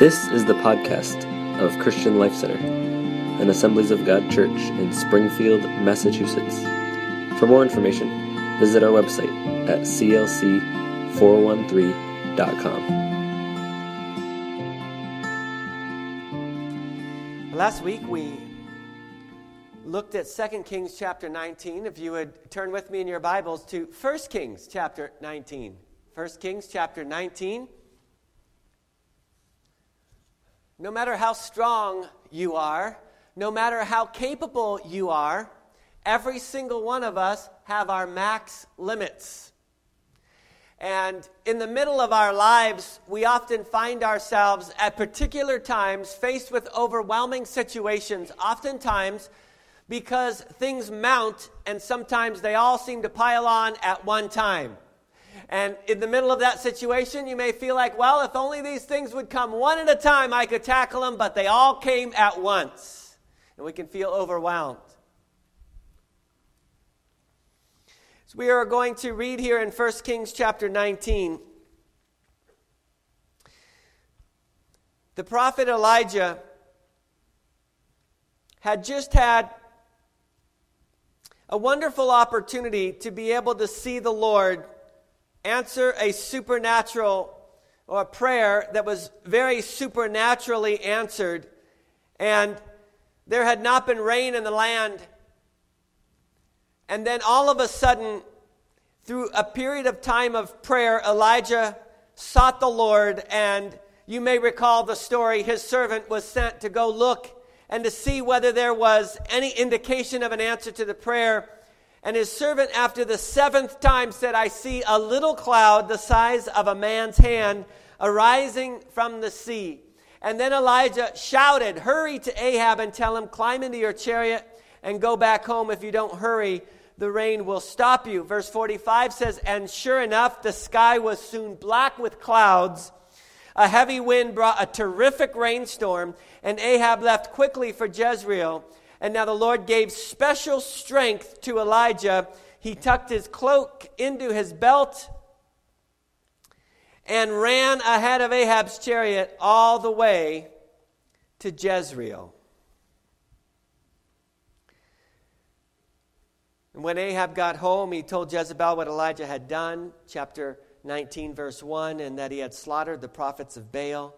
This is the podcast of Christian Life Center, an Assemblies of God church in Springfield, Massachusetts. For more information, visit our website at clc413.com. Last week we looked at 2 Kings chapter 19. If you would turn with me in your Bibles to 1 Kings chapter 19. 1 Kings chapter 19. No matter how strong you are, no matter how capable you are, every single one of us have our max limits. And in the middle of our lives, we often find ourselves at particular times faced with overwhelming situations, oftentimes because things mount and sometimes they all seem to pile on at one time. And in the middle of that situation, you may feel like, well, if only these things would come one at a time, I could tackle them, but they all came at once. And we can feel overwhelmed. So we are going to read here in 1 Kings chapter 19. The prophet Elijah had just had a wonderful opportunity to be able to see the Lord answer a supernatural or a prayer that was very supernaturally answered, and there had not been rain in the land. And then all of a sudden, through a period of time of prayer, Elijah sought the Lord, and you may recall the story. His servant was sent to go look and to see whether there was any indication of an answer to the prayer. And his servant, after the seventh time, said, I see a little cloud the size of a man's hand arising from the sea. And then Elijah shouted, Hurry to Ahab and tell him, Climb into your chariot and go back home. If you don't hurry, the rain will stop you. Verse 45 says, And sure enough, the sky was soon black with clouds. A heavy wind brought a terrific rainstorm, and Ahab left quickly for Jezreel. And now the Lord gave special strength to Elijah. He tucked his cloak into his belt and ran ahead of Ahab's chariot all the way to Jezreel. And when Ahab got home, he told Jezebel what Elijah had done, chapter 19, verse 1, and that he had slaughtered the prophets of Baal.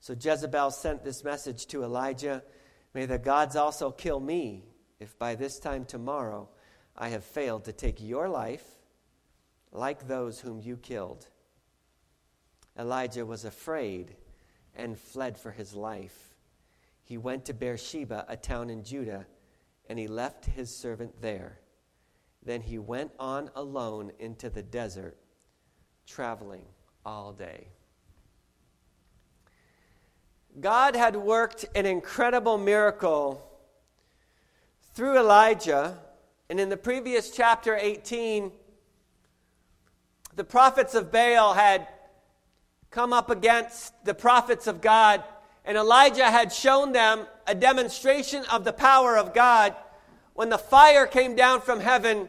So Jezebel sent this message to Elijah May the gods also kill me if by this time tomorrow I have failed to take your life like those whom you killed. Elijah was afraid and fled for his life. He went to Beersheba, a town in Judah, and he left his servant there. Then he went on alone into the desert, traveling all day. God had worked an incredible miracle through Elijah. And in the previous chapter 18, the prophets of Baal had come up against the prophets of God, and Elijah had shown them a demonstration of the power of God when the fire came down from heaven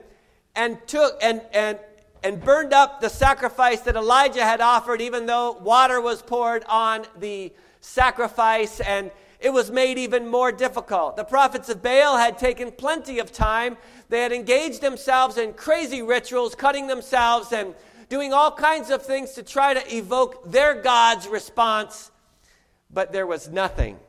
and took and, and, and burned up the sacrifice that Elijah had offered, even though water was poured on the sacrifice, and it was made even more difficult. The prophets of Baal had taken plenty of time. They had engaged themselves in crazy rituals, cutting themselves and doing all kinds of things to try to evoke their God's response, but there was nothing.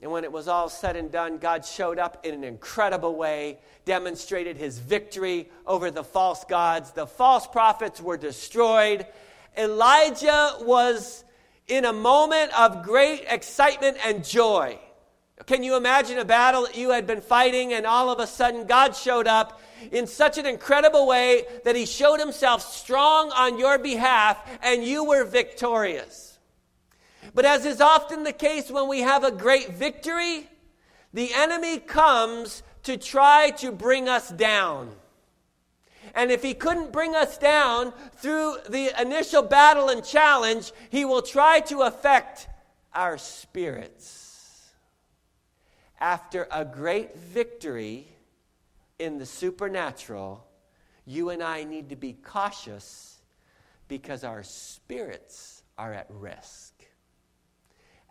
And when it was all said and done, God showed up in an incredible way, demonstrated his victory over the false gods. The false prophets were destroyed. Elijah was in a moment of great excitement and joy. Can you imagine a battle that you had been fighting and all of a sudden God showed up in such an incredible way that he showed himself strong on your behalf and you were victorious? But as is often the case when we have a great victory, the enemy comes to try to bring us down. And if he couldn't bring us down through the initial battle and challenge, he will try to affect our spirits. After a great victory in the supernatural, you and I need to be cautious because our spirits are at risk.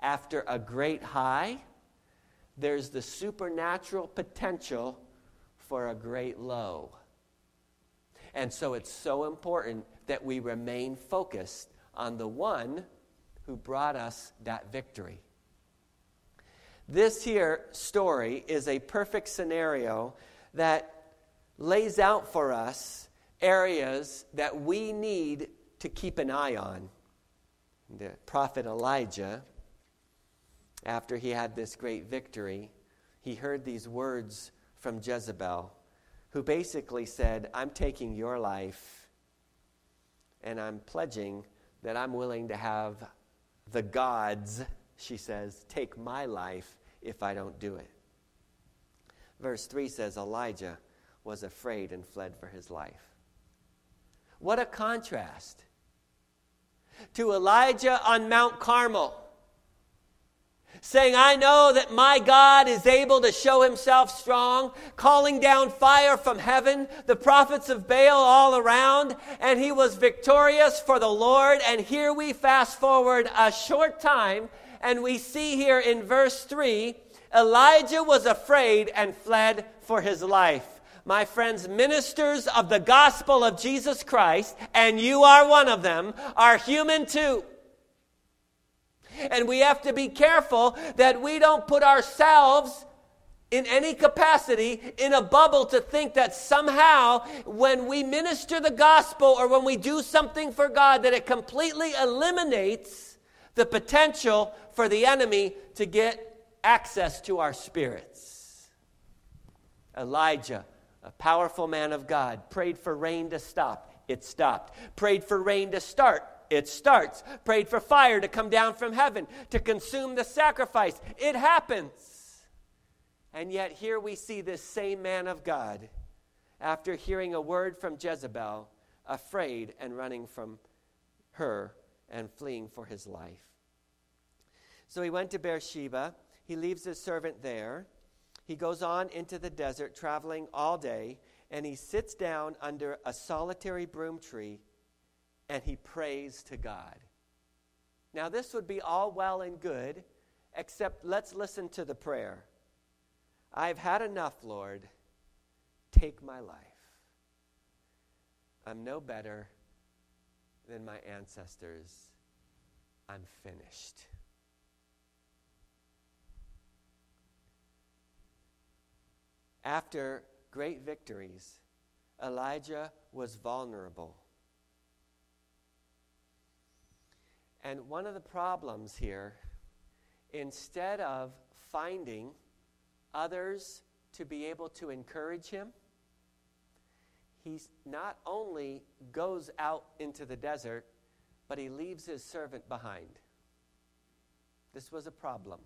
after a great high, there's the supernatural potential for a great low. And so it's so important that we remain focused on the one who brought us that victory. This here story is a perfect scenario that lays out for us areas that we need to keep an eye on. The prophet Elijah, after he had this great victory, he heard these words from Jezebel, who basically said, I'm taking your life and I'm pledging that I'm willing to have the gods, she says, take my life if I don't do it. Verse 3 says Elijah was afraid and fled for his life. What a contrast to Elijah on Mount Carmel, saying, I know that my God is able to show himself strong, calling down fire from heaven, the prophets of Baal all around, and he was victorious for the Lord. And here we fast forward a short time, and we see here in verse 3 Elijah was afraid and fled for his life. My friends, ministers of the gospel of Jesus Christ, and you are one of them, are human too. And we have to be careful that we don't put ourselves in any capacity in a bubble to think that somehow when we minister the gospel or when we do something for God that it completely eliminates the potential for the enemy to get access to our spirits. Elijah, a powerful man of God, prayed for rain to stop. It stopped. Prayed for rain to start. It starts. Prayed for fire to come down from heaven to consume the sacrifice. It happens. And yet, here we see this same man of God, after hearing a word from Jezebel, afraid and running from her and fleeing for his life. So he went to Beersheba he leaves his servant there. He goes on into the desert, traveling all day, and he sits down under a solitary broom tree and he prays to God. Now, this would be all well and good, except let's listen to the prayer I've had enough, Lord. Take my life. I'm no better than my ancestors. I'm finished. After great victories, Elijah was vulnerable. And one of the problems here, instead of finding others to be able to encourage him, he not only goes out into the desert, but he leaves his servant behind. This was a problem.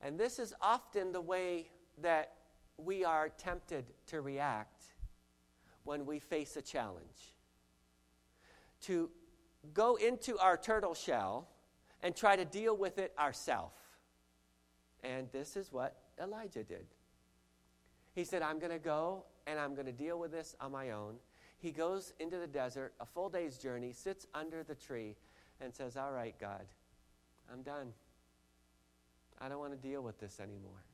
And this is often the way that we are tempted to react when we face a challenge. To go into our turtle shell and try to deal with it ourselves. And this is what Elijah did. He said, I'm going to go and I'm going to deal with this on my own. He goes into the desert, a full day's journey, sits under the tree, and says, All right, God, I'm done. I don't want to deal with this anymore.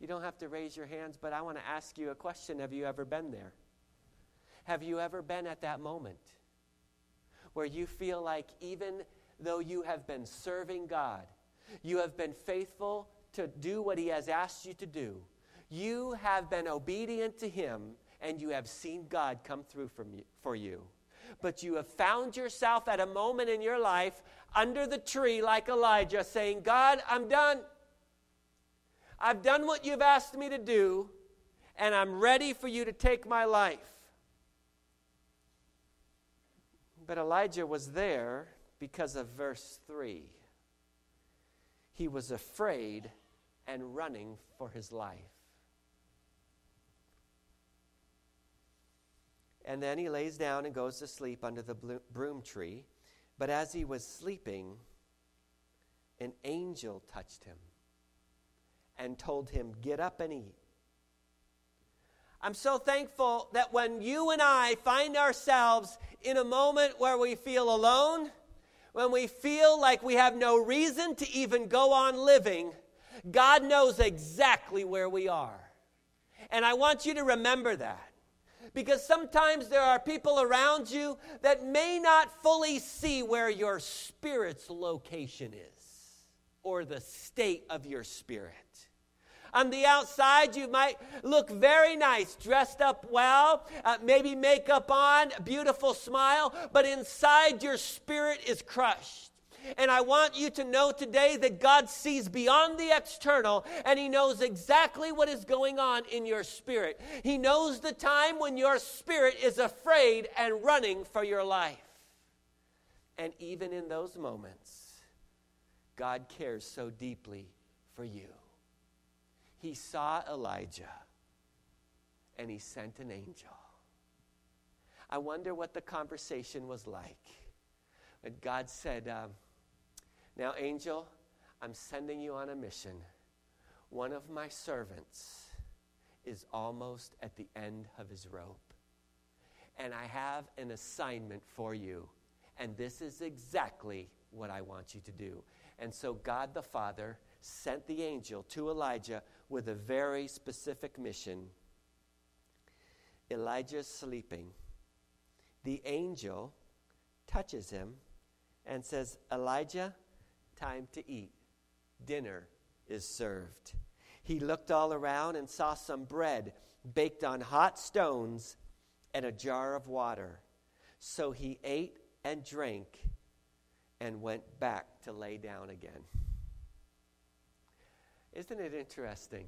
You don't have to raise your hands, but I want to ask you a question. Have you ever been there? Have you ever been at that moment where you feel like even though you have been serving God, you have been faithful to do what He has asked you to do, you have been obedient to Him, and you have seen God come through you, for you. But you have found yourself at a moment in your life under the tree like Elijah saying, God, I'm done. I've done what you've asked me to do, and I'm ready for you to take my life. But Elijah was there because of verse 3. He was afraid and running for his life. And then he lays down and goes to sleep under the broom tree. But as he was sleeping, an angel touched him and told him, Get up and eat. I'm so thankful that when you and I find ourselves in a moment where we feel alone, when we feel like we have no reason to even go on living, God knows exactly where we are. And I want you to remember that. Because sometimes there are people around you that may not fully see where your spirit's location is or the state of your spirit. On the outside, you might look very nice, dressed up well, uh, maybe makeup on, beautiful smile, but inside your spirit is crushed. And I want you to know today that God sees beyond the external and He knows exactly what is going on in your spirit. He knows the time when your spirit is afraid and running for your life. And even in those moments, God cares so deeply for you. He saw Elijah and he sent an angel. I wonder what the conversation was like when God said, um, now, angel, I'm sending you on a mission. One of my servants is almost at the end of his rope. And I have an assignment for you. And this is exactly what I want you to do. And so God the Father sent the angel to Elijah with a very specific mission. Elijah's sleeping. The angel touches him and says, Elijah, time to eat. Dinner is served. He looked all around and saw some bread baked on hot stones and a jar of water. So he ate and drank and went back to lay down again. Isn't it interesting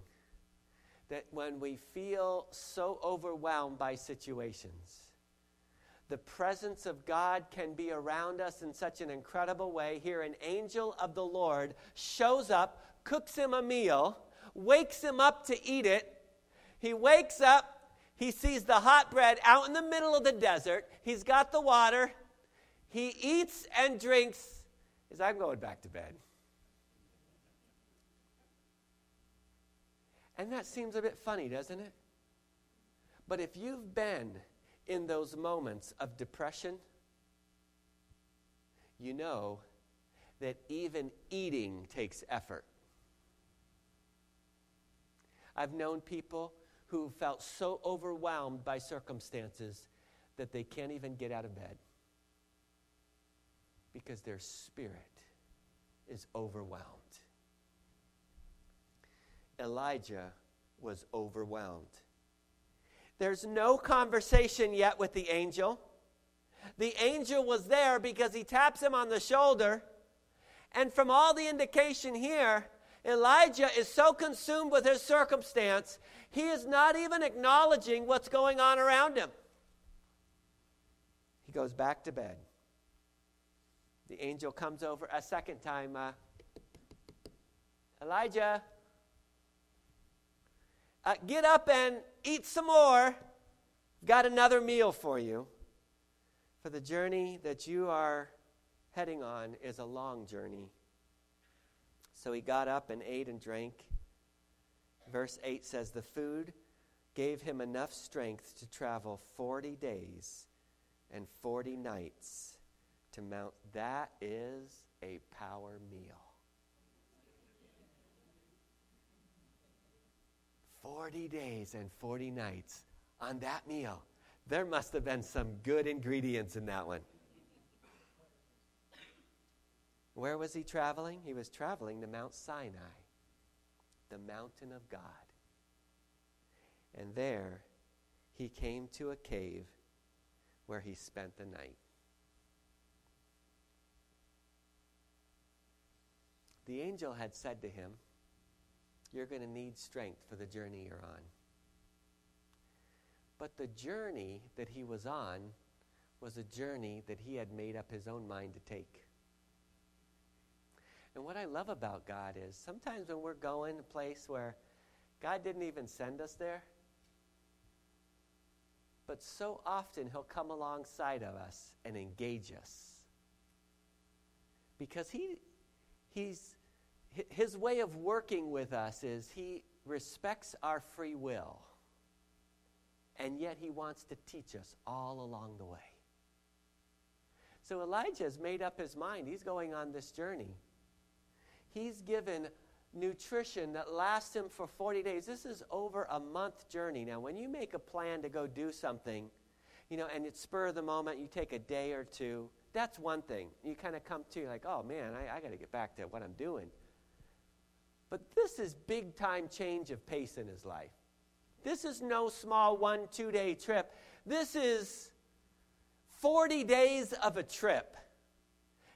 that when we feel so overwhelmed by situations, the presence of God can be around us in such an incredible way. Here, an angel of the Lord shows up, cooks him a meal, wakes him up to eat it. He wakes up, he sees the hot bread out in the middle of the desert, he's got the water, he eats and drinks. As I'm going back to bed. And that seems a bit funny, doesn't it? But if you've been in those moments of depression, you know that even eating takes effort. I've known people who felt so overwhelmed by circumstances that they can't even get out of bed because their spirit is overwhelmed. Elijah was overwhelmed. There's no conversation yet with the angel. The angel was there because he taps him on the shoulder. And from all the indication here, Elijah is so consumed with his circumstance, he is not even acknowledging what's going on around him. He goes back to bed. The angel comes over a second time. Uh, Elijah, uh, get up and eat some more. Got another meal for you. For the journey that you are heading on is a long journey. So he got up and ate and drank. Verse 8 says, The food gave him enough strength to travel 40 days and 40 nights to Mount. That is a power meal. 40 days and 40 nights on that meal. There must have been some good ingredients in that one. Where was he traveling? He was traveling to Mount Sinai, the mountain of God. And there he came to a cave where he spent the night. The angel had said to him, you're going to need strength for the journey you're on. But the journey that he was on was a journey that he had made up his own mind to take. And what I love about God is sometimes when we're going a place where God didn't even send us there, but so often he'll come alongside of us and engage us. Because he, he's his way of working with us is he respects our free will, and yet he wants to teach us all along the way. So Elijah has made up his mind. He's going on this journey. He's given nutrition that lasts him for 40 days. This is over a month journey. Now, when you make a plan to go do something, you know, and it's spur of the moment, you take a day or two, that's one thing. You kind of come to, like, oh man, I, I got to get back to what I'm doing. But this is big time change of pace in his life. This is no small one, two day trip. This is 40 days of a trip.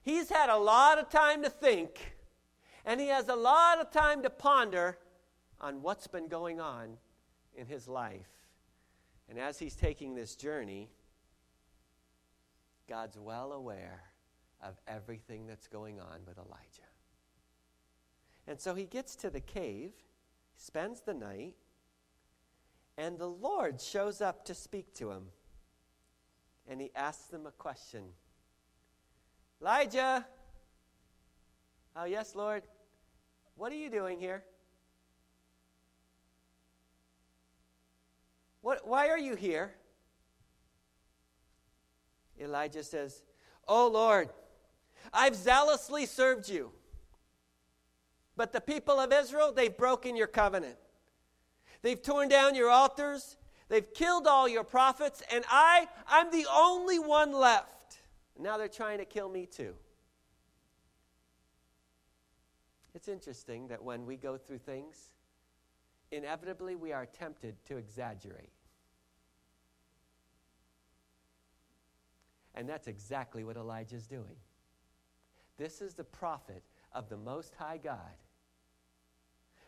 He's had a lot of time to think, and he has a lot of time to ponder on what's been going on in his life. And as he's taking this journey, God's well aware of everything that's going on with Elijah. And so he gets to the cave, spends the night, and the Lord shows up to speak to him and he asks them a question Elijah! Oh, yes, Lord. What are you doing here? What, why are you here? Elijah says, Oh, Lord, I've zealously served you. But the people of Israel, they've broken your covenant. They've torn down your altars They've killed all your prophets, and I, I'm the only one left. Now they're trying to kill me too. It's interesting that when we go through things, inevitably we are tempted to exaggerate. And that's exactly what Elijah's doing. This is the prophet of the Most High God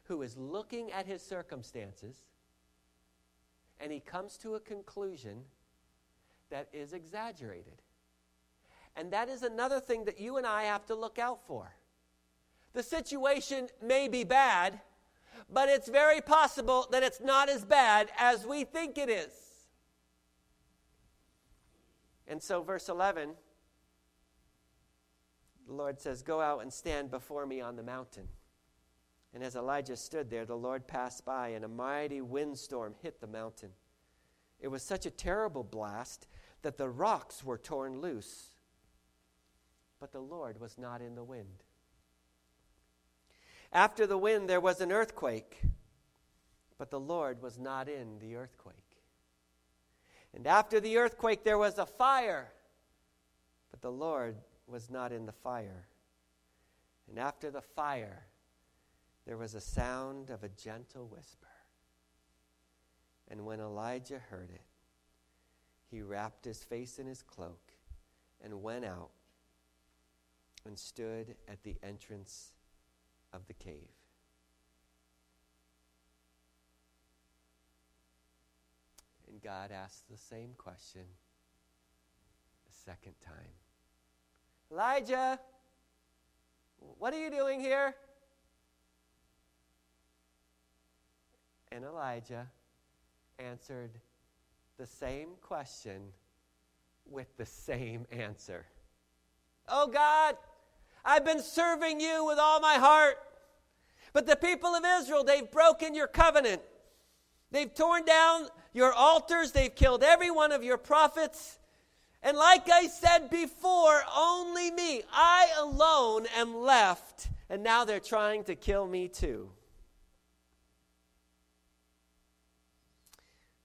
who is looking at his circumstances and he comes to a conclusion that is exaggerated. And that is another thing that you and I have to look out for. The situation may be bad, but it's very possible that it's not as bad as we think it is. And so, verse 11, the Lord says, Go out and stand before me on the mountain. And as Elijah stood there, the Lord passed by, and a mighty windstorm hit the mountain. It was such a terrible blast that the rocks were torn loose. But the Lord was not in the wind. After the wind, there was an earthquake, but the Lord was not in the earthquake. And after the earthquake, there was a fire, but the Lord was not in the fire. And after the fire, there was a sound of a gentle whisper. And when Elijah heard it, he wrapped his face in his cloak and went out and stood at the entrance of the cave. And God asked the same question a second time Elijah, what are you doing here? And Elijah answered the same question with the same answer. Oh God, I've been serving you with all my heart. But the people of Israel, they've broken your covenant. They've torn down your altars. They've killed every one of your prophets. And like I said before, only me, I alone am left. And now they're trying to kill me too.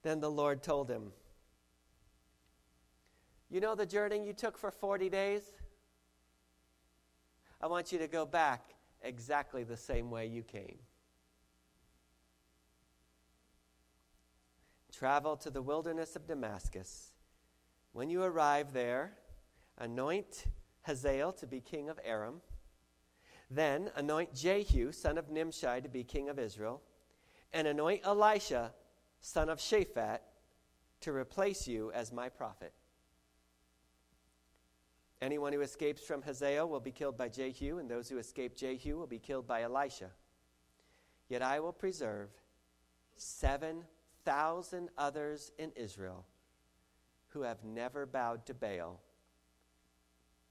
Then the Lord told him, You know the journey you took for 40 days? I want you to go back exactly the same way you came. Travel to the wilderness of Damascus. When you arrive there, anoint Hazael to be king of Aram. Then anoint Jehu, son of Nimshi, to be king of Israel. And anoint Elisha, son of Shaphat, to replace you as my prophet. Anyone who escapes from Hazael will be killed by Jehu, and those who escape Jehu will be killed by Elisha. Yet I will preserve 7,000 others in Israel who have never bowed to Baal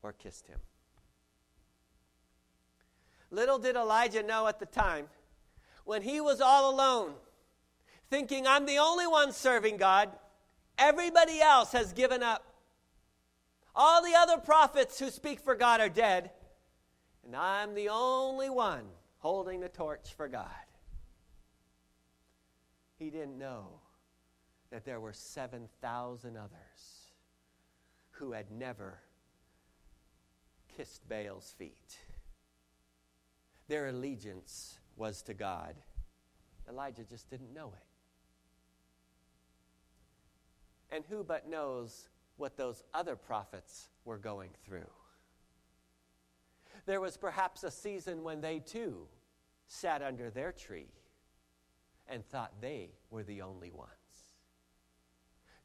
or kissed him. Little did Elijah know at the time, when he was all alone, thinking I'm the only one serving God. Everybody else has given up. All the other prophets who speak for God are dead, and I'm the only one holding the torch for God. He didn't know that there were 7,000 others who had never kissed Baal's feet. Their allegiance was to God. Elijah just didn't know it. And who but knows what those other prophets were going through? There was perhaps a season when they too sat under their tree and thought they were the only ones.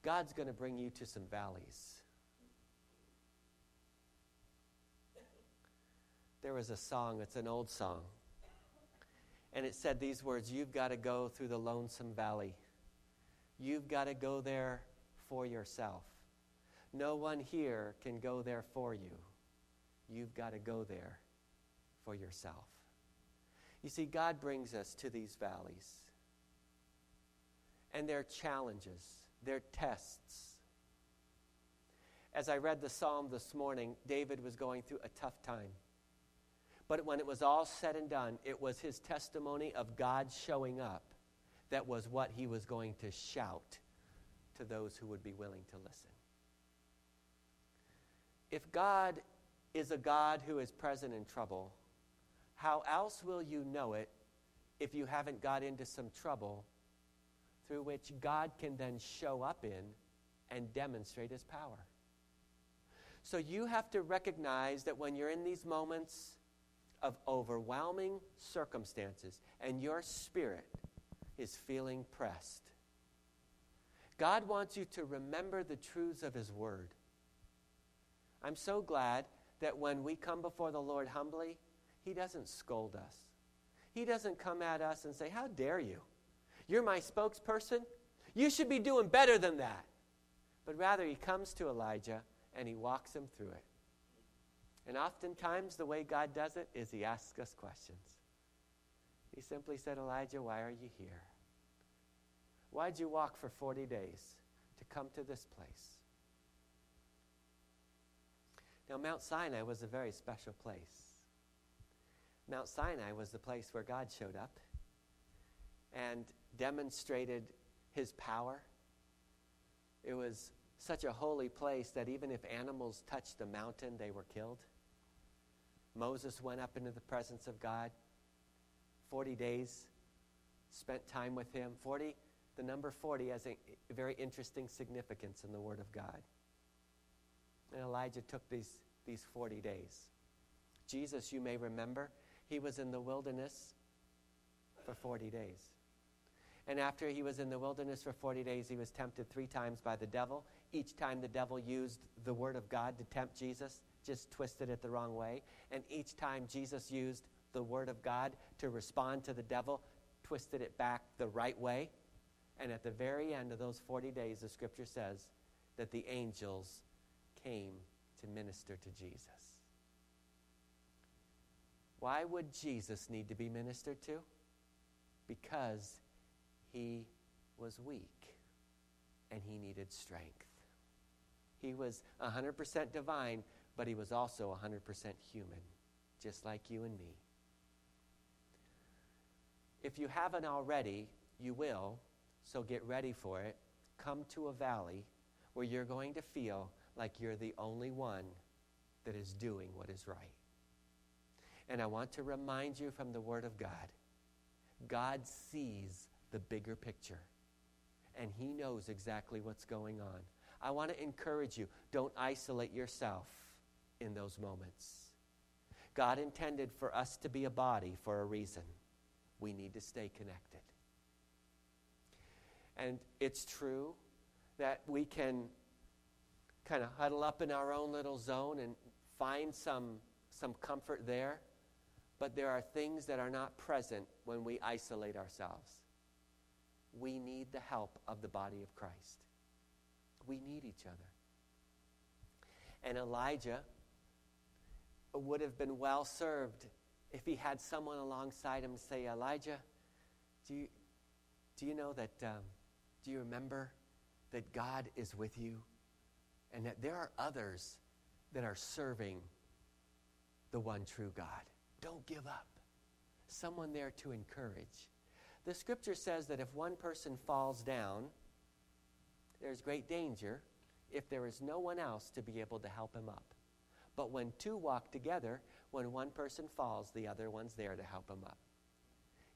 God's going to bring you to some valleys. There was a song, it's an old song, and it said these words You've got to go through the lonesome valley. You've got to go there for yourself. No one here can go there for you. You've got to go there for yourself. You see, God brings us to these valleys, and they're challenges, they're tests. As I read the psalm this morning, David was going through a tough time. But when it was all said and done, it was his testimony of God showing up that was what he was going to shout to those who would be willing to listen. If God is a God who is present in trouble, how else will you know it if you haven't got into some trouble through which God can then show up in and demonstrate his power? So you have to recognize that when you're in these moments of overwhelming circumstances and your spirit is feeling pressed, God wants you to remember the truths of His Word. I'm so glad that when we come before the Lord humbly, He doesn't scold us. He doesn't come at us and say, How dare you? You're my spokesperson. You should be doing better than that. But rather, He comes to Elijah and He walks him through it. And oftentimes, the way God does it is He asks us questions. He simply said, Elijah, why are you here? Why'd you walk for 40 days to come to this place? Now, Mount Sinai was a very special place. Mount Sinai was the place where God showed up and demonstrated his power. It was such a holy place that even if animals touched the mountain, they were killed. Moses went up into the presence of God. 40 days, spent time with him. 40 the number 40 has a very interesting significance in the Word of God. And Elijah took these, these 40 days. Jesus, you may remember, he was in the wilderness for 40 days. And after he was in the wilderness for 40 days, he was tempted three times by the devil. Each time the devil used the Word of God to tempt Jesus, just twisted it the wrong way. And each time Jesus used the Word of God to respond to the devil, twisted it back the right way. And at the very end of those 40 days, the scripture says that the angels came to minister to Jesus. Why would Jesus need to be ministered to? Because he was weak and he needed strength. He was 100% divine, but he was also 100% human, just like you and me. If you haven't already, you will so get ready for it. Come to a valley where you're going to feel like you're the only one that is doing what is right. And I want to remind you from the Word of God God sees the bigger picture, and He knows exactly what's going on. I want to encourage you don't isolate yourself in those moments. God intended for us to be a body for a reason. We need to stay connected. And it's true that we can kind of huddle up in our own little zone and find some, some comfort there. But there are things that are not present when we isolate ourselves. We need the help of the body of Christ. We need each other. And Elijah would have been well served if he had someone alongside him say, Elijah, do you, do you know that um, do you remember that God is with you and that there are others that are serving the one true God. Don't give up. Someone there to encourage. The scripture says that if one person falls down, there's great danger if there is no one else to be able to help him up. But when two walk together, when one person falls, the other one's there to help him up.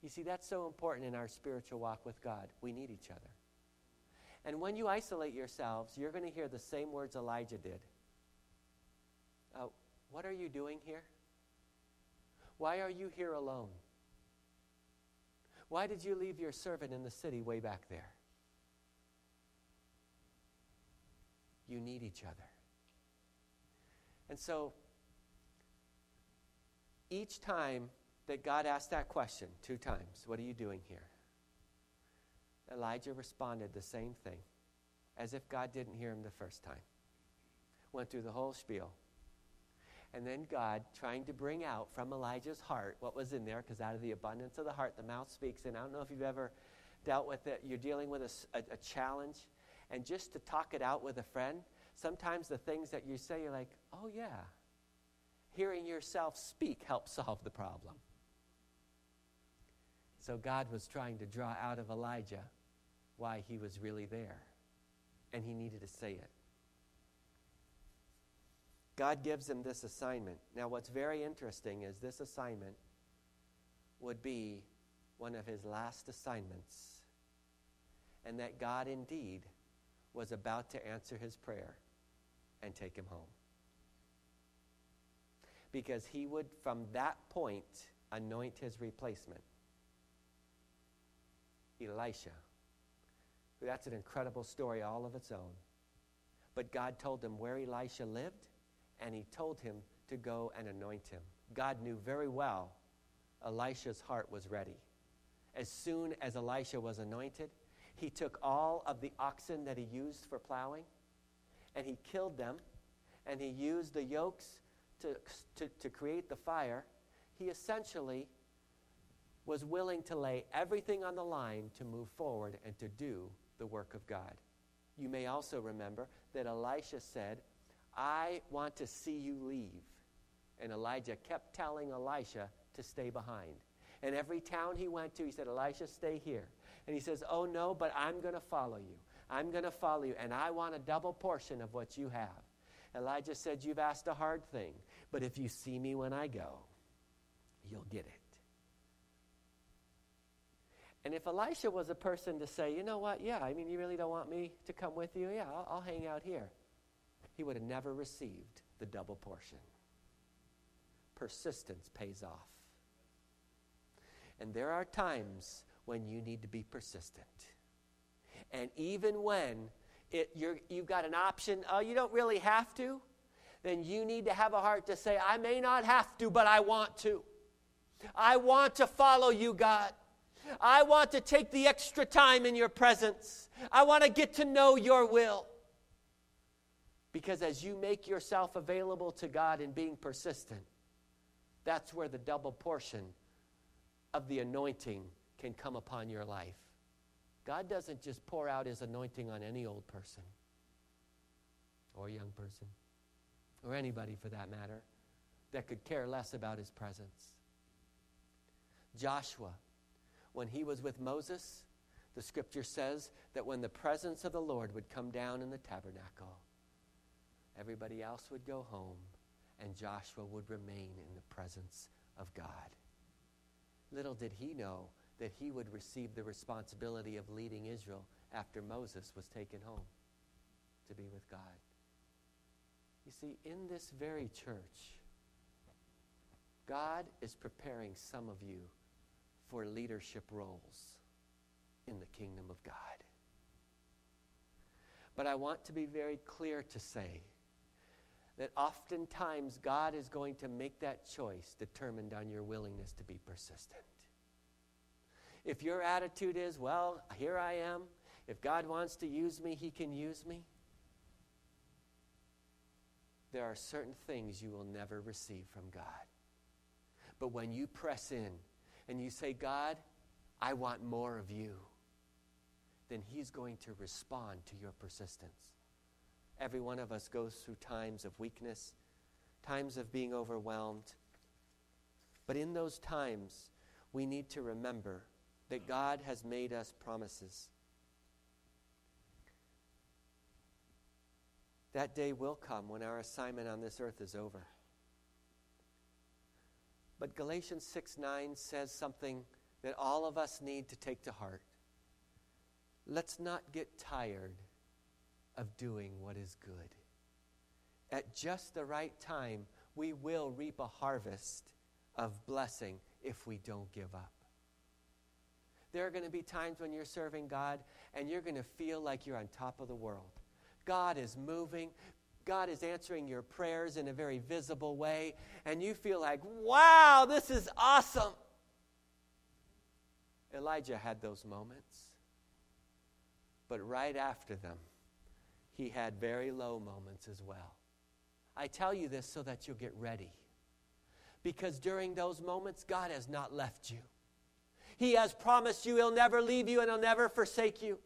You see, that's so important in our spiritual walk with God. We need each other. And when you isolate yourselves, you're going to hear the same words Elijah did. Uh, what are you doing here? Why are you here alone? Why did you leave your servant in the city way back there? You need each other. And so, each time that God asked that question, two times, what are you doing here? Elijah responded the same thing, as if God didn't hear him the first time. Went through the whole spiel. And then God, trying to bring out from Elijah's heart what was in there, because out of the abundance of the heart, the mouth speaks. And I don't know if you've ever dealt with it. You're dealing with a, a, a challenge, and just to talk it out with a friend, sometimes the things that you say, you're like, oh, yeah. Hearing yourself speak helps solve the problem. So God was trying to draw out of Elijah why he was really there, and he needed to say it. God gives him this assignment. Now, what's very interesting is this assignment would be one of his last assignments, and that God indeed was about to answer his prayer and take him home. Because he would, from that point, anoint his replacement, Elisha. That's an incredible story all of its own. But God told him where Elisha lived, and he told him to go and anoint him. God knew very well Elisha's heart was ready. As soon as Elisha was anointed, he took all of the oxen that he used for plowing and he killed them and he used the yokes to, to, to create the fire. He essentially was willing to lay everything on the line to move forward and to do the work of God. You may also remember that Elisha said, I want to see you leave. And Elijah kept telling Elisha to stay behind. And every town he went to, he said, Elisha, stay here. And he says, Oh, no, but I'm going to follow you. I'm going to follow you, and I want a double portion of what you have. Elijah said, You've asked a hard thing, but if you see me when I go, you'll get it. And if Elisha was a person to say, You know what? Yeah, I mean, you really don't want me to come with you? Yeah, I'll, I'll hang out here. He would have never received the double portion. Persistence pays off. And there are times when you need to be persistent. And even when it, you're, you've got an option, oh, you don't really have to, then you need to have a heart to say, I may not have to, but I want to. I want to follow you, God. I want to take the extra time in your presence. I want to get to know your will. Because as you make yourself available to God in being persistent, that's where the double portion of the anointing can come upon your life. God doesn't just pour out his anointing on any old person or young person or anybody for that matter that could care less about his presence. Joshua, when he was with Moses, the scripture says that when the presence of the Lord would come down in the tabernacle, everybody else would go home and Joshua would remain in the presence of God. Little did he know that he would receive the responsibility of leading Israel after Moses was taken home to be with God. You see, in this very church, God is preparing some of you for leadership roles in the kingdom of God. But I want to be very clear to say that oftentimes God is going to make that choice determined on your willingness to be persistent. If your attitude is, well, here I am, if God wants to use me, he can use me, there are certain things you will never receive from God. But when you press in and you say, God, I want more of you, then he's going to respond to your persistence. Every one of us goes through times of weakness times of being overwhelmed. But in those times, we need to remember that God has made us promises. That day will come when our assignment on this earth is over. But Galatians 6 9 says something that all of us need to take to heart. Let's not get tired of doing what is good. At just the right time, we will reap a harvest of blessing if we don't give up. There are going to be times when you're serving God and you're going to feel like you're on top of the world. God is moving. God is answering your prayers in a very visible way, and you feel like, wow, this is awesome. Elijah had those moments. But right after them, he had very low moments as well. I tell you this so that you'll get ready. Because during those moments, God has not left you. He has promised you He'll never leave you and He'll never forsake you.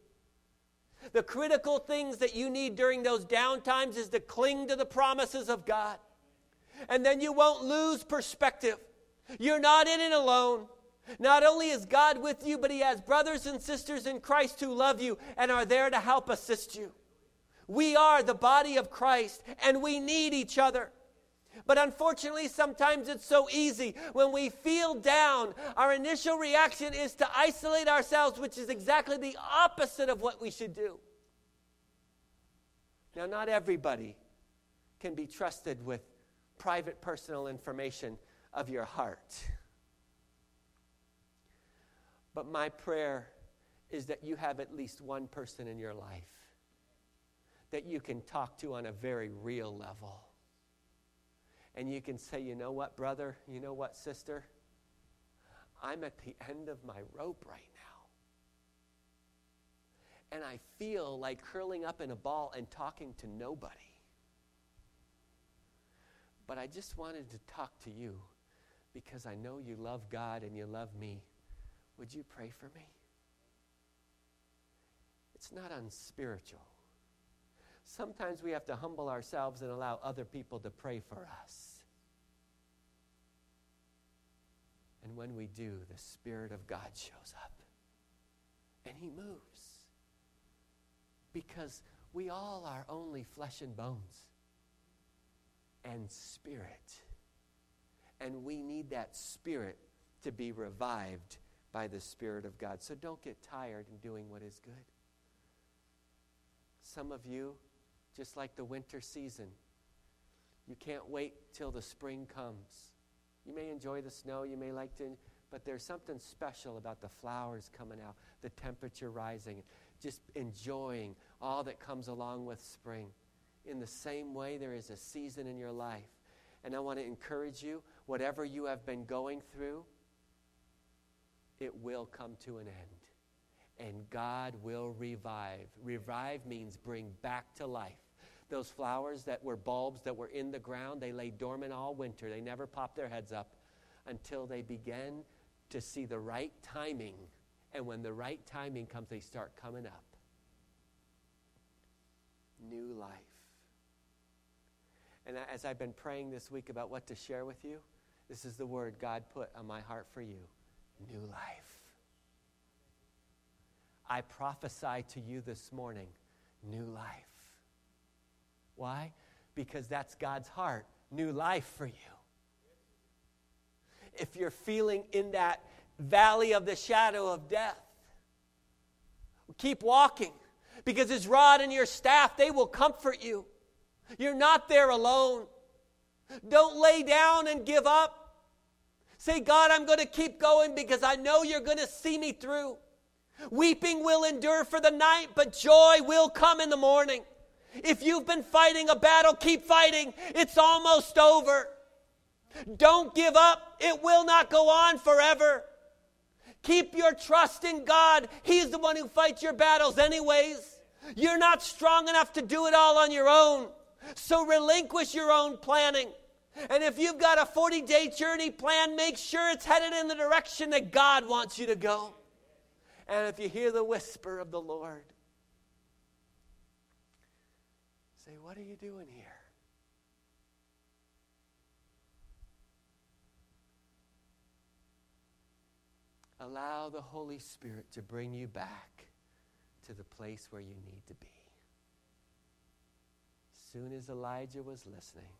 The critical things that you need during those down times is to cling to the promises of God. And then you won't lose perspective. You're not in it alone. Not only is God with you, but He has brothers and sisters in Christ who love you and are there to help assist you. We are the body of Christ and we need each other. But unfortunately, sometimes it's so easy. When we feel down, our initial reaction is to isolate ourselves, which is exactly the opposite of what we should do. Now, not everybody can be trusted with private personal information of your heart. But my prayer is that you have at least one person in your life that you can talk to on a very real level and you can say, you know what, brother? You know what, sister? I'm at the end of my rope right now. And I feel like curling up in a ball and talking to nobody. But I just wanted to talk to you because I know you love God and you love me. Would you pray for me? It's not unspiritual. Sometimes we have to humble ourselves and allow other people to pray for us. And when we do, the Spirit of God shows up and He moves. Because we all are only flesh and bones and spirit. And we need that spirit to be revived by the Spirit of God. So don't get tired in doing what is good. Some of you just like the winter season. You can't wait till the spring comes. You may enjoy the snow, you may like to, but there's something special about the flowers coming out, the temperature rising, just enjoying all that comes along with spring. In the same way, there is a season in your life. And I want to encourage you whatever you have been going through, it will come to an end and God will revive. Revive means bring back to life. Those flowers that were bulbs that were in the ground, they lay dormant all winter. They never popped their heads up until they began to see the right timing. And when the right timing comes, they start coming up. New life. And as I've been praying this week about what to share with you, this is the word God put on my heart for you new life. I prophesy to you this morning new life. Why? Because that's God's heart new life for you. If you're feeling in that valley of the shadow of death, keep walking because his rod and your staff they will comfort you you're not there alone don't lay down and give up say god i'm going to keep going because i know you're going to see me through Weeping will endure for the night, but joy will come in the morning. If you've been fighting a battle, keep fighting. It's almost over. Don't give up. It will not go on forever. Keep your trust in God. He's the one who fights your battles, anyways. You're not strong enough to do it all on your own. So relinquish your own planning. And if you've got a 40 day journey plan, make sure it's headed in the direction that God wants you to go. And if you hear the whisper of the Lord, What are you doing here? Allow the Holy Spirit to bring you back to the place where you need to be. Soon as Elijah was listening,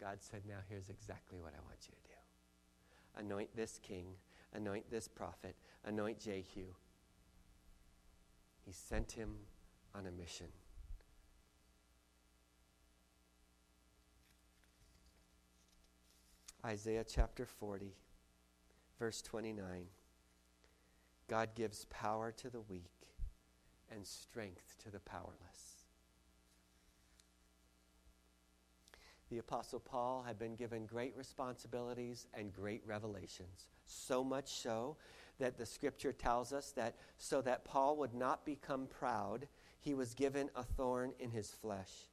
God said, Now here's exactly what I want you to do anoint this king, anoint this prophet, anoint Jehu. He sent him on a mission. Isaiah chapter 40, verse 29. God gives power to the weak and strength to the powerless. The Apostle Paul had been given great responsibilities and great revelations, so much so that the scripture tells us that so that Paul would not become proud, he was given a thorn in his flesh.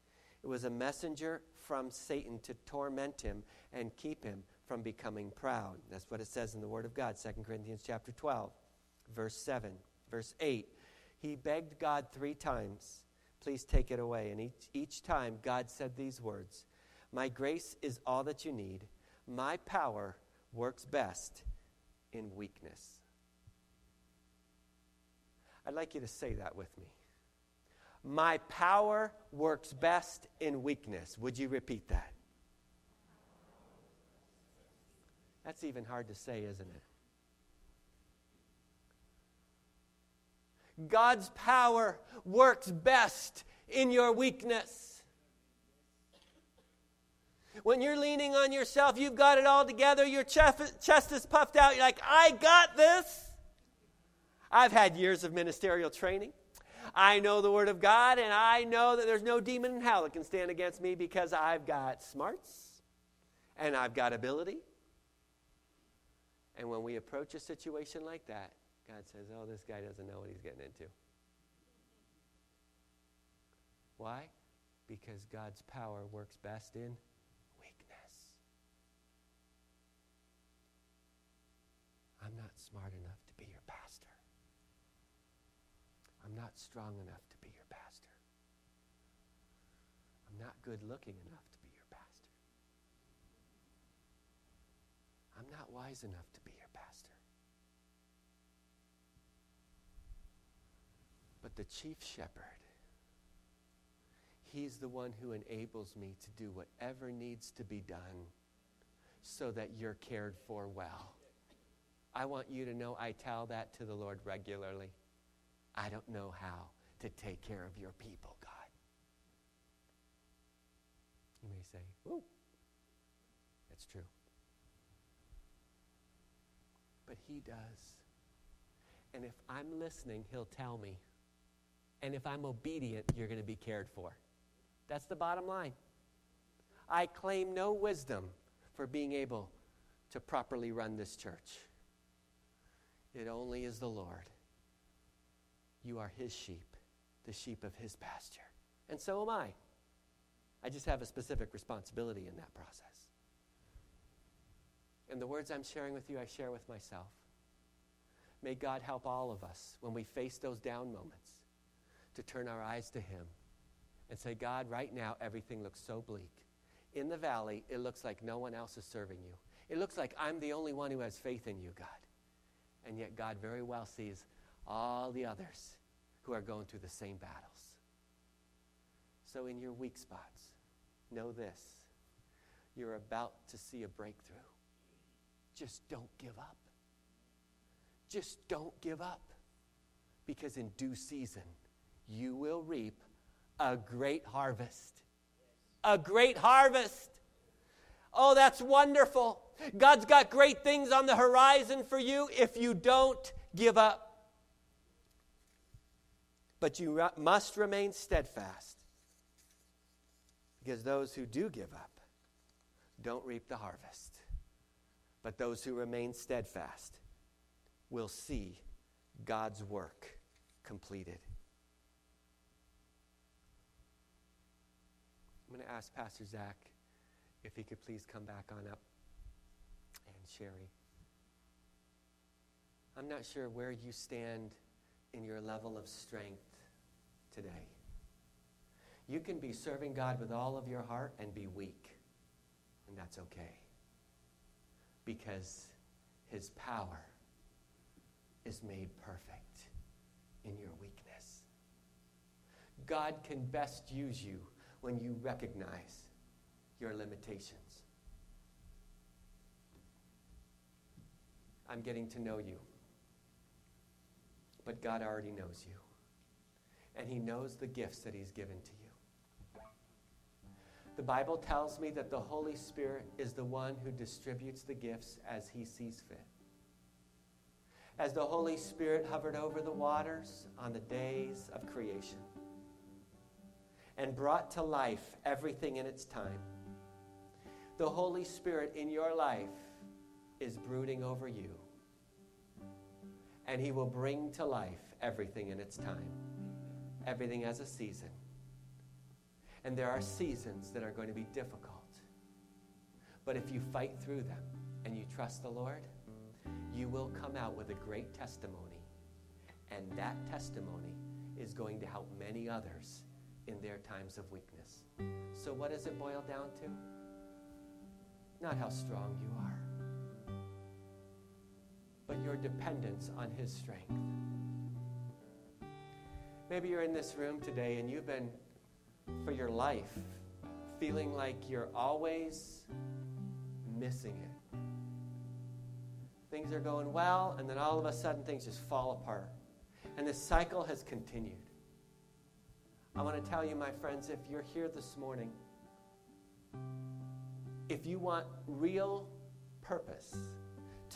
It was a messenger from Satan to torment him and keep him from becoming proud. That's what it says in the Word of God, 2 Corinthians chapter 12, verse 7. Verse 8, he begged God three times, please take it away. And each, each time God said these words My grace is all that you need. My power works best in weakness. I'd like you to say that with me. My power works best in weakness. Would you repeat that? That's even hard to say, isn't it? God's power works best in your weakness. When you're leaning on yourself, you've got it all together, your chest, is puffed out, you're like, I got this. I've had years of ministerial training. I know the Word of God, and I know that there's no demon in hell that can stand against me because I've got smarts and I've got ability. And when we approach a situation like that, God says, Oh, this guy doesn't know what he's getting into. Why? Because God's power works best in weakness. I'm not smart enough to be your pastor. I'm not strong enough to be your pastor. I'm not good looking enough to be your pastor. I'm not wise enough to be your pastor. But the chief shepherd, he's the one who enables me to do whatever needs to be done so that you're cared for well. I want you to know I tell that to the Lord regularly. I don't know how to take care of your people, God. You may say, Ooh, that's true. But He does. And if I'm listening, He'll tell me. And if I'm obedient, you're going to be cared for. That's the bottom line. I claim no wisdom for being able to properly run this church. It only is the Lord. You are his sheep, the sheep of his pasture. And so am I. I just have a specific responsibility in that process. And the words I'm sharing with you, I share with myself. May God help all of us when we face those down moments to turn our eyes to Him and say, God, right now everything looks so bleak. In the valley, it looks like no one else is serving you. It looks like I'm the only one who has faith in you, God. And yet, God very well sees all the others who are going through the same battles. So, in your weak spots, know this you're about to see a breakthrough. Just don't give up. Just don't give up. Because in due season, you will reap a great harvest. A great harvest. Oh, that's wonderful. God's got great things on the horizon for you if you don't give up. But you must remain steadfast. Because those who do give up don't reap the harvest. But those who remain steadfast will see God's work completed. I'm going to ask Pastor Zach if he could please come back on up and Sherry. I'm not sure where you stand in your level of strength today. You can be serving God with all of your heart and be weak, and that's okay. Because His power is made perfect in your weakness. God can best use you when you recognize your limitations. I'm getting to know you. But God already knows you. And He knows the gifts that He's given to you. The Bible tells me that the Holy Spirit is the one who distributes the gifts as He sees fit. As the Holy Spirit hovered over the waters on the days of creation and brought to life everything in its time, the Holy Spirit in your life is brooding over you and he will bring to life everything in its time. Everything has a season. And there are seasons that are going to be difficult. But if you fight through them and you trust the Lord, you will come out with a great testimony. And that testimony is going to help many others in their times of weakness. So, what does it boil down to? Not how strong you are your dependence on His strength. Maybe you're in this room today and you've been, for your life, feeling like you're always missing it. Things are going well, and then all of a sudden things just fall apart. And this cycle has continued. I want to tell you, my friends, if you're here this morning, if you want real purpose,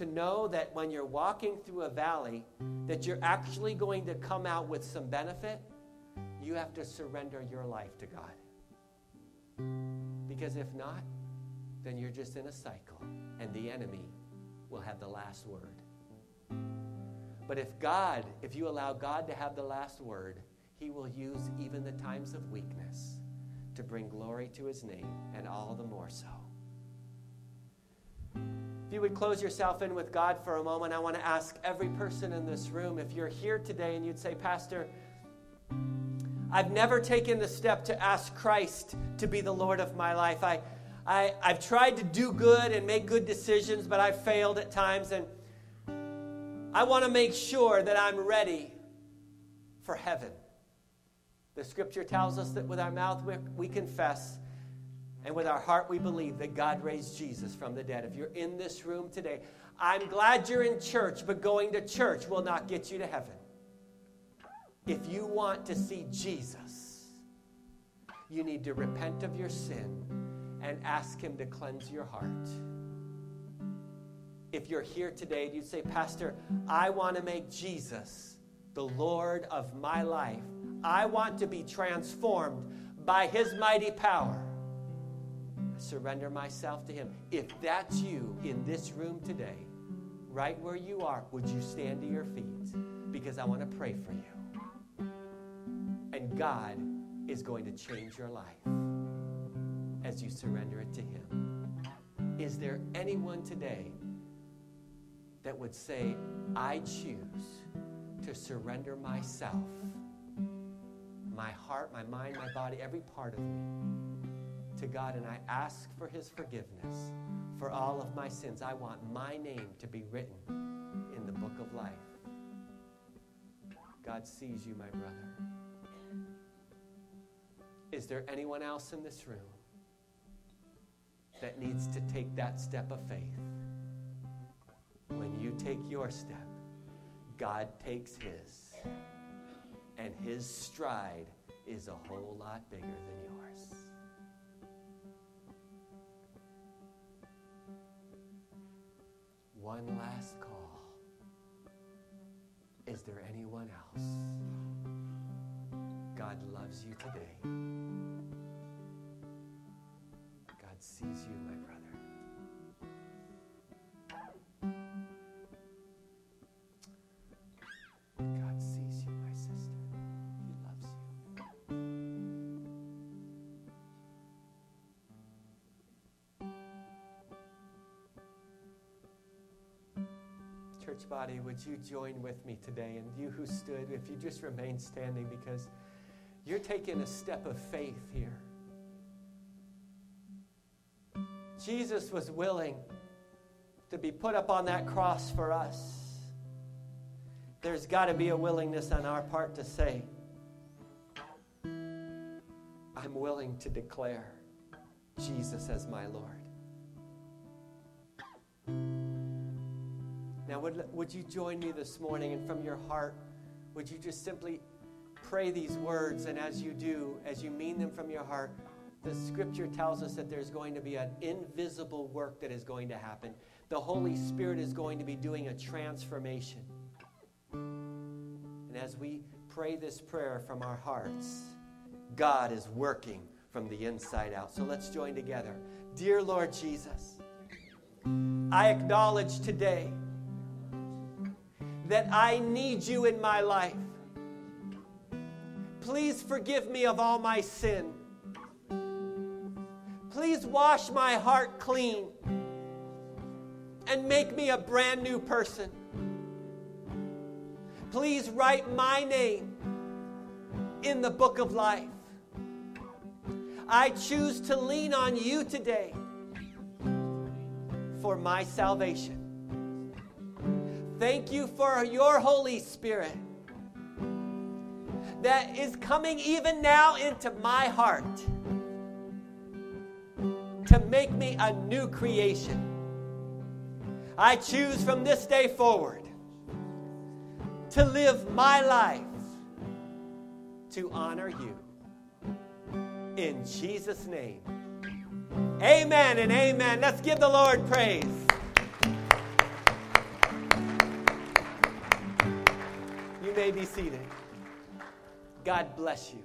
to know that when you're walking through a valley that you're actually going to come out with some benefit, you have to surrender your life to God. Because if not, then you're just in a cycle and the enemy will have the last word. But if God, if you allow God to have the last word, he will use even the times of weakness to bring glory to his name and all the more so. If you would close yourself in with God for a moment, I want to ask every person in this room if you're here today and you'd say, Pastor, I've never taken the step to ask Christ to be the Lord of my life. I, I, I've tried to do good and make good decisions, but I've failed at times. And I want to make sure that I'm ready for heaven. The scripture tells us that with our mouth we, we confess and with our heart, we believe that God raised Jesus from the dead. If you're in this room today, I'm glad you're in church, but going to church will not get you to heaven. If you want to see Jesus, you need to repent of your sin and ask Him to cleanse your heart. If you're here today and you say, Pastor, I want to make Jesus the Lord of my life, I want to be transformed by His mighty power surrender myself to Him. If that's you in this room today, right where you are, would you stand to your feet? Because I want to pray for you. And God is going to change your life as you surrender it to Him. Is there anyone today that would say, I choose to surrender myself, my heart, my mind, my body, every part of me? To God and I ask for His forgiveness for all of my sins. I want my name to be written in the book of life. God sees you, my brother. Is there anyone else in this room that needs to take that step of faith? When you take your step, God takes his, and his stride is a whole lot bigger than yours. One last call. Is there anyone else? God loves you today. God sees you, church body, would you join with me today? And you who stood, if you just remain standing, because you're taking a step of faith here. Jesus was willing to be put up on that cross for us, there's got to be a willingness on our part to say, I'm willing to declare Jesus as my Lord. Would, would you join me this morning and from your heart, would you just simply pray these words? And as you do, as you mean them from your heart, the scripture tells us that there's going to be an invisible work that is going to happen. The Holy Spirit is going to be doing a transformation. And as we pray this prayer from our hearts, God is working from the inside out. So let's join together. Dear Lord Jesus, I acknowledge today that I need you in my life. Please forgive me of all my sin. Please wash my heart clean and make me a brand new person. Please write my name in the book of life. I choose to lean on you today for my salvation. Thank you for your Holy Spirit that is coming even now into my heart to make me a new creation. I choose from this day forward to live my life to honor you. In Jesus' name. Amen and amen. Let's give the Lord praise. May be seated. God bless you.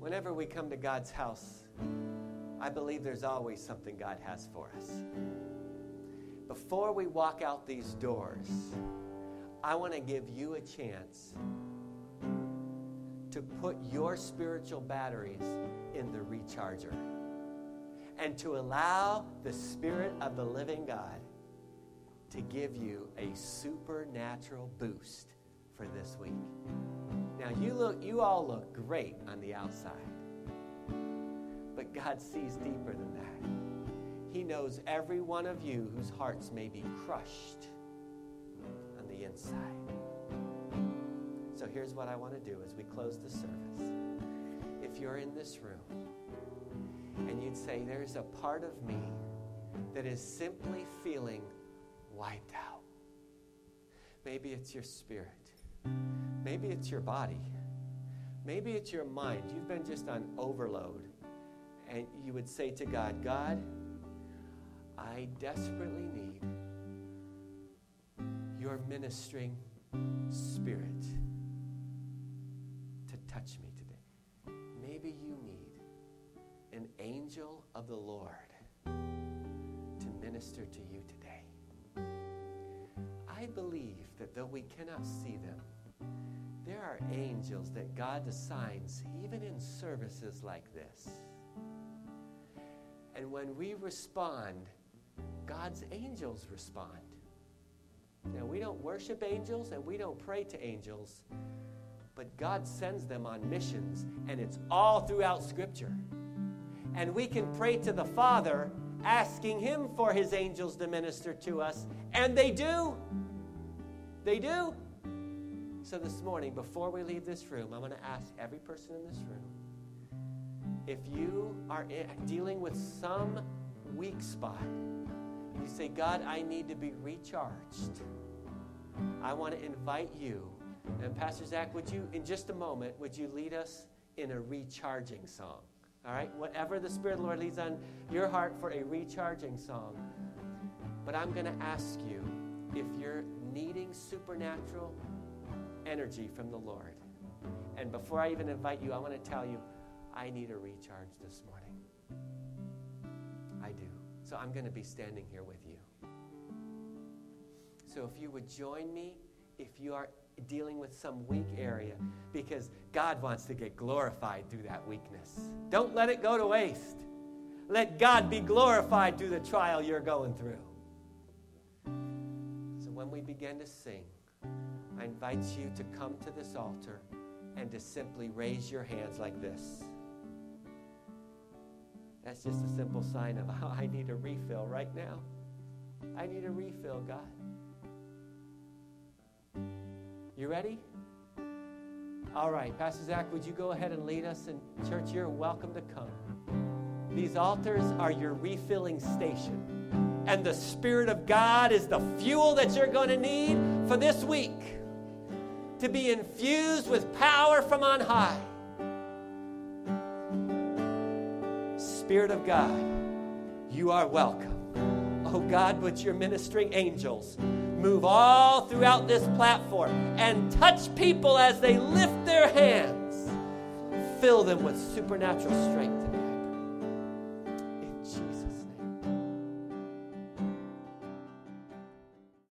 Whenever we come to God's house, I believe there's always something God has for us. Before we walk out these doors, I want to give you a chance to put your spiritual batteries in the recharger and to allow the Spirit of the living God to give you a supernatural boost for this week. Now you look you all look great on the outside. But God sees deeper than that. He knows every one of you whose hearts may be crushed on the inside. So here's what I want to do as we close the service. If you're in this room and you'd say, There's a part of me that is simply feeling wiped out. Maybe it's your spirit. Maybe it's your body. Maybe it's your mind. You've been just on overload. And you would say to God, God, I desperately need your ministering spirit to touch me today. Maybe you need an angel of the Lord to minister to you today. I believe that though we cannot see them, there are angels that God assigns even in services like this. And when we respond, God's angels respond. Now, we don't worship angels and we don't pray to angels, but God sends them on missions, and it's all throughout Scripture. And we can pray to the Father, asking Him for His angels to minister to us, and they do. They do. So this morning, before we leave this room, I'm going to ask every person in this room if you are dealing with some weak spot, you say, God, I need to be recharged. I want to invite you. And Pastor Zach, would you, in just a moment, would you lead us in a recharging song? All right? Whatever the Spirit of the Lord leads on your heart for a recharging song. But I'm going to ask you if you're needing supernatural energy from the Lord. And before I even invite you, I want to tell you, I need a recharge this morning. I do. So I'm going to be standing here with you. So if you would join me, if you are dealing with some weak area, because God wants to get glorified through that weakness. Don't let it go to waste. Let God be glorified through the trial you're going through when we begin to sing, I invite you to come to this altar and to simply raise your hands like this. That's just a simple sign of how oh, I need a refill right now. I need a refill, God. You ready? All right, Pastor Zach, would you go ahead and lead us? And church, you're welcome to come. These altars are your refilling station. And the Spirit of God is the fuel that you're going to need for this week to be infused with power from on high. Spirit of God, you are welcome. Oh God, would your ministering angels move all throughout this platform and touch people as they lift their hands. Fill them with supernatural strength